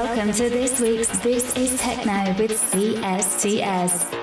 Welcome to this week's This is Techno with CSTS.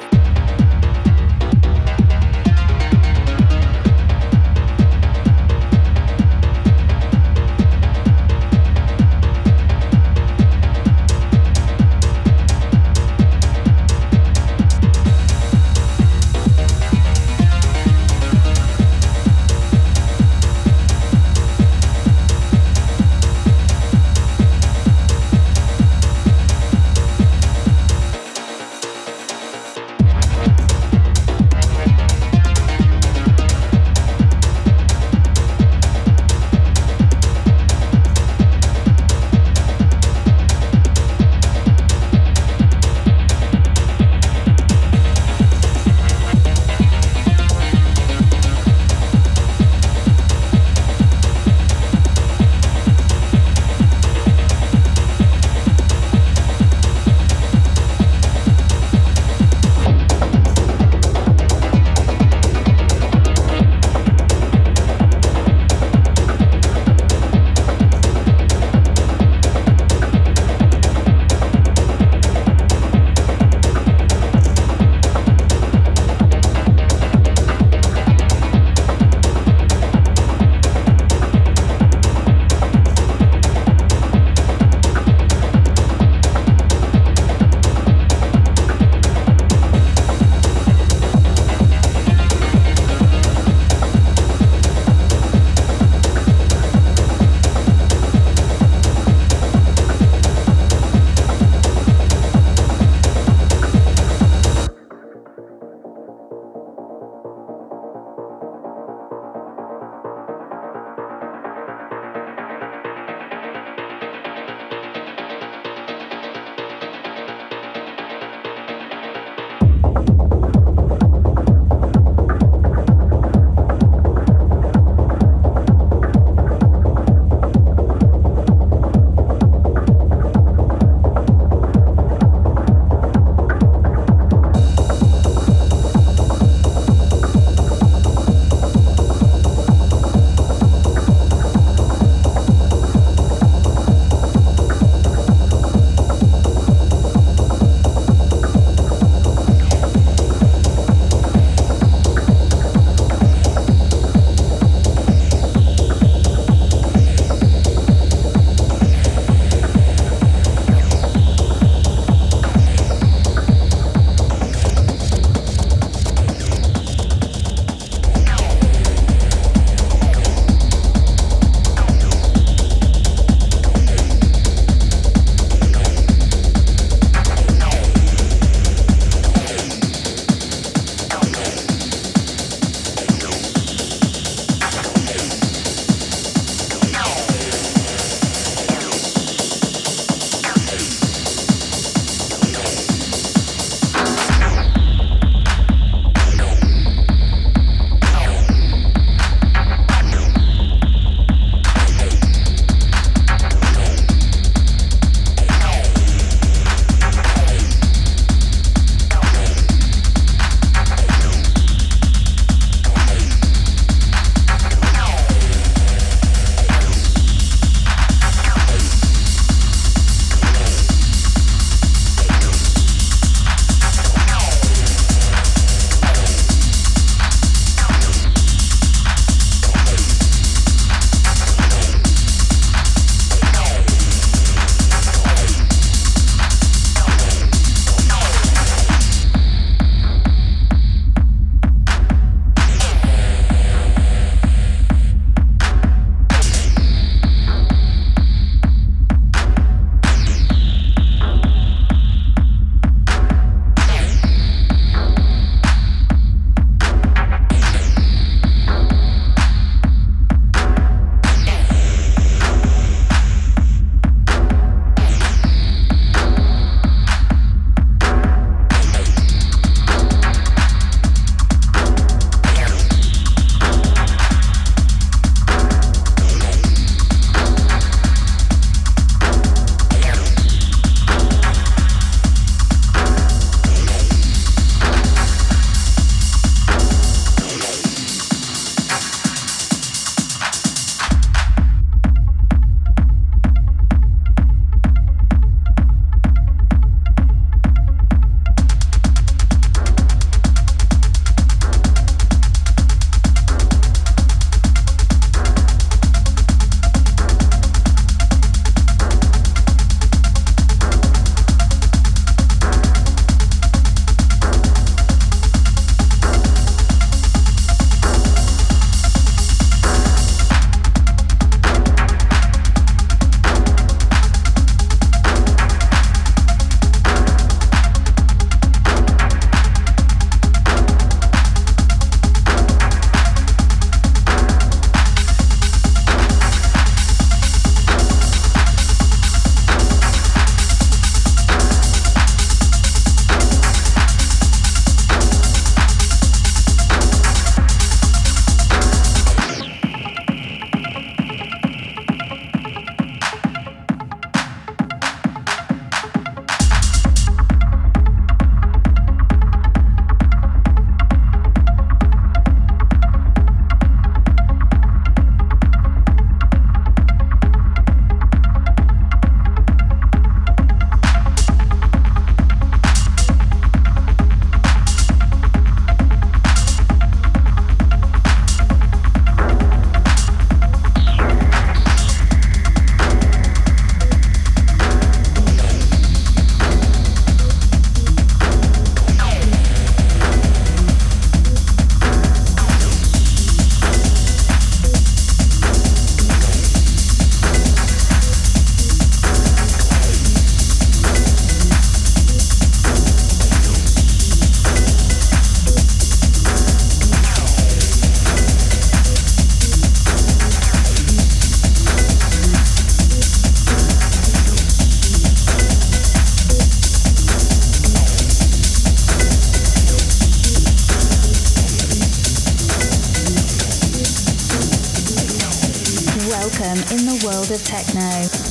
World of techno.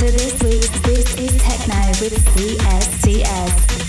to this week. This is Techno with CSCS.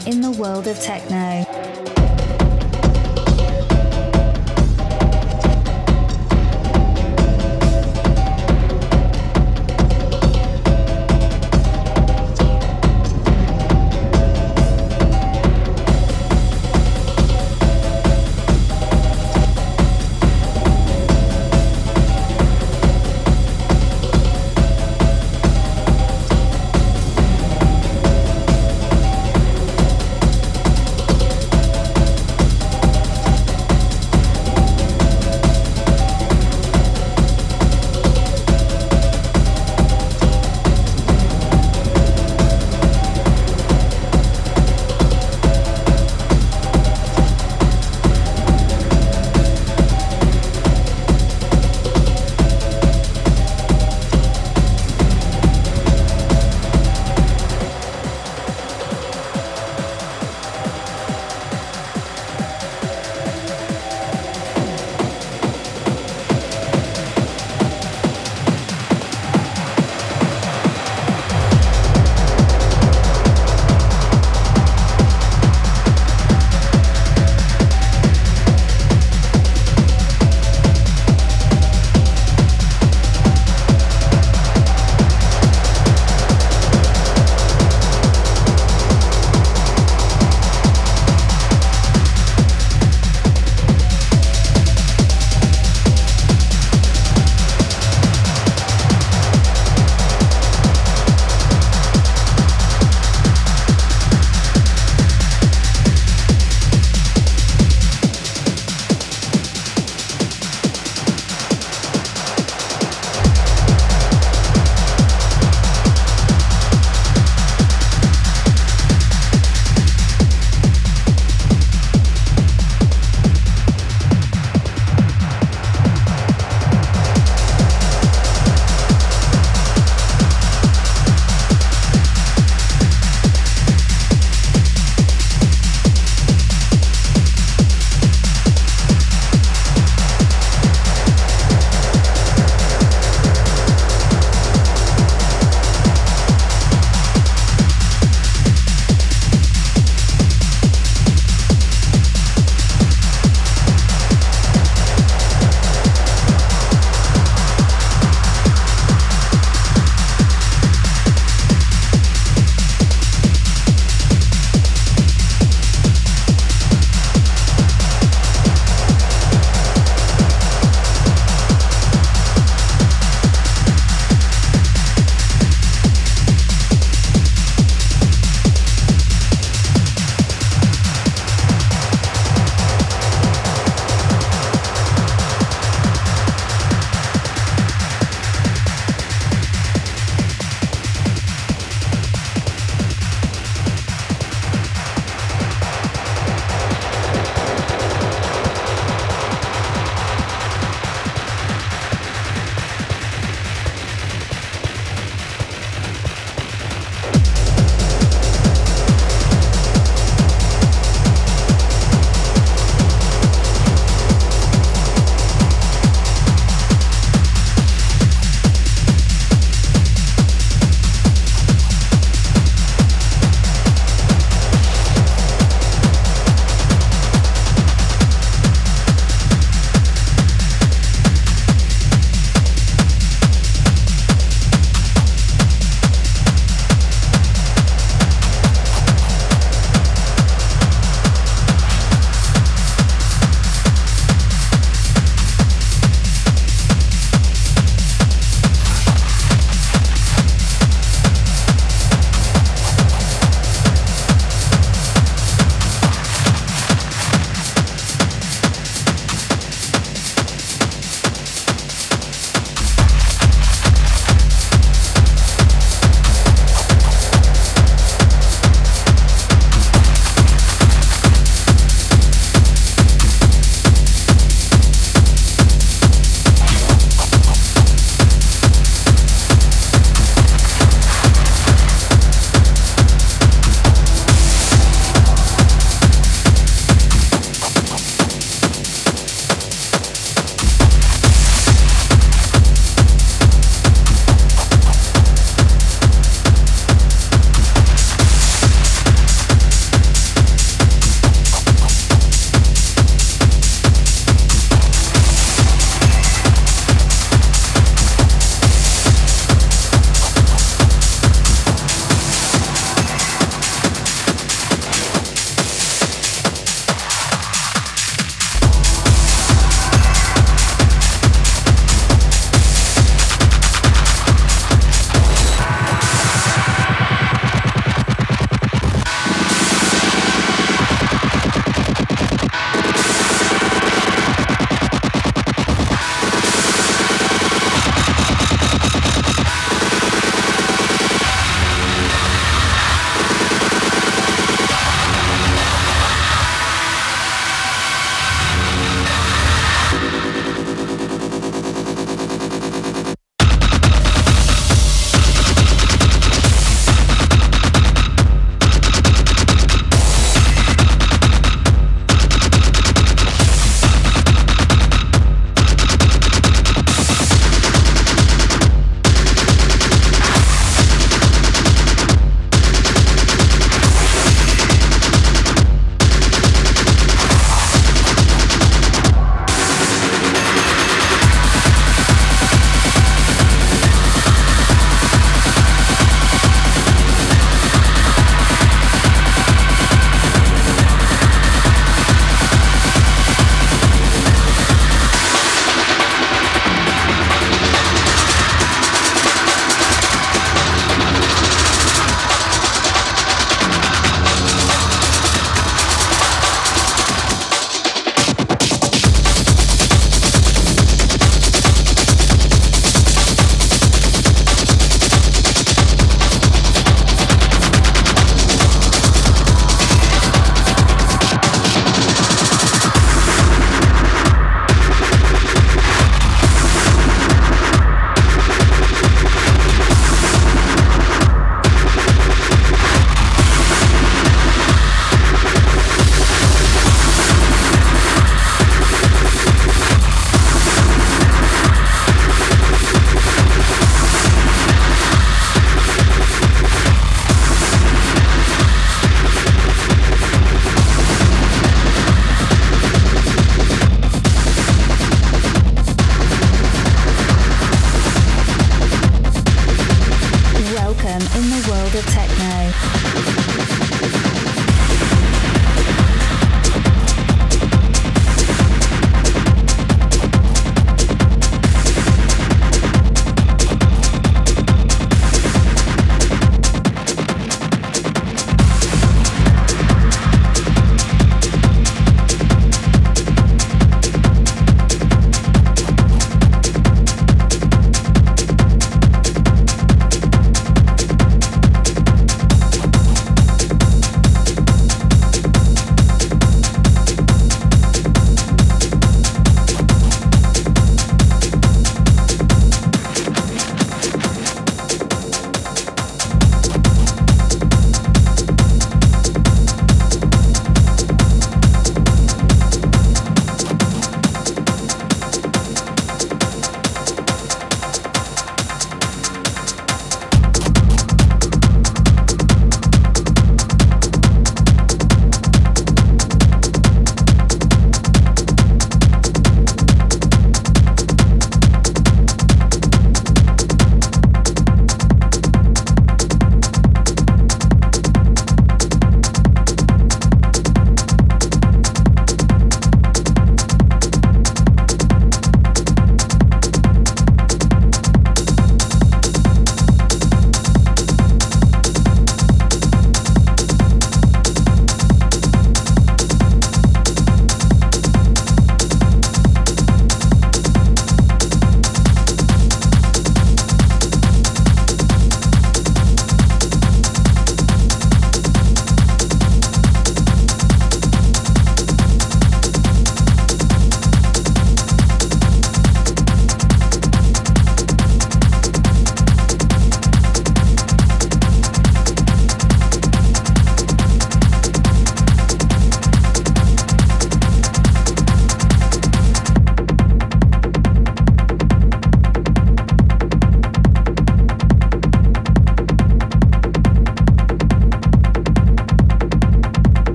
In the world of techno.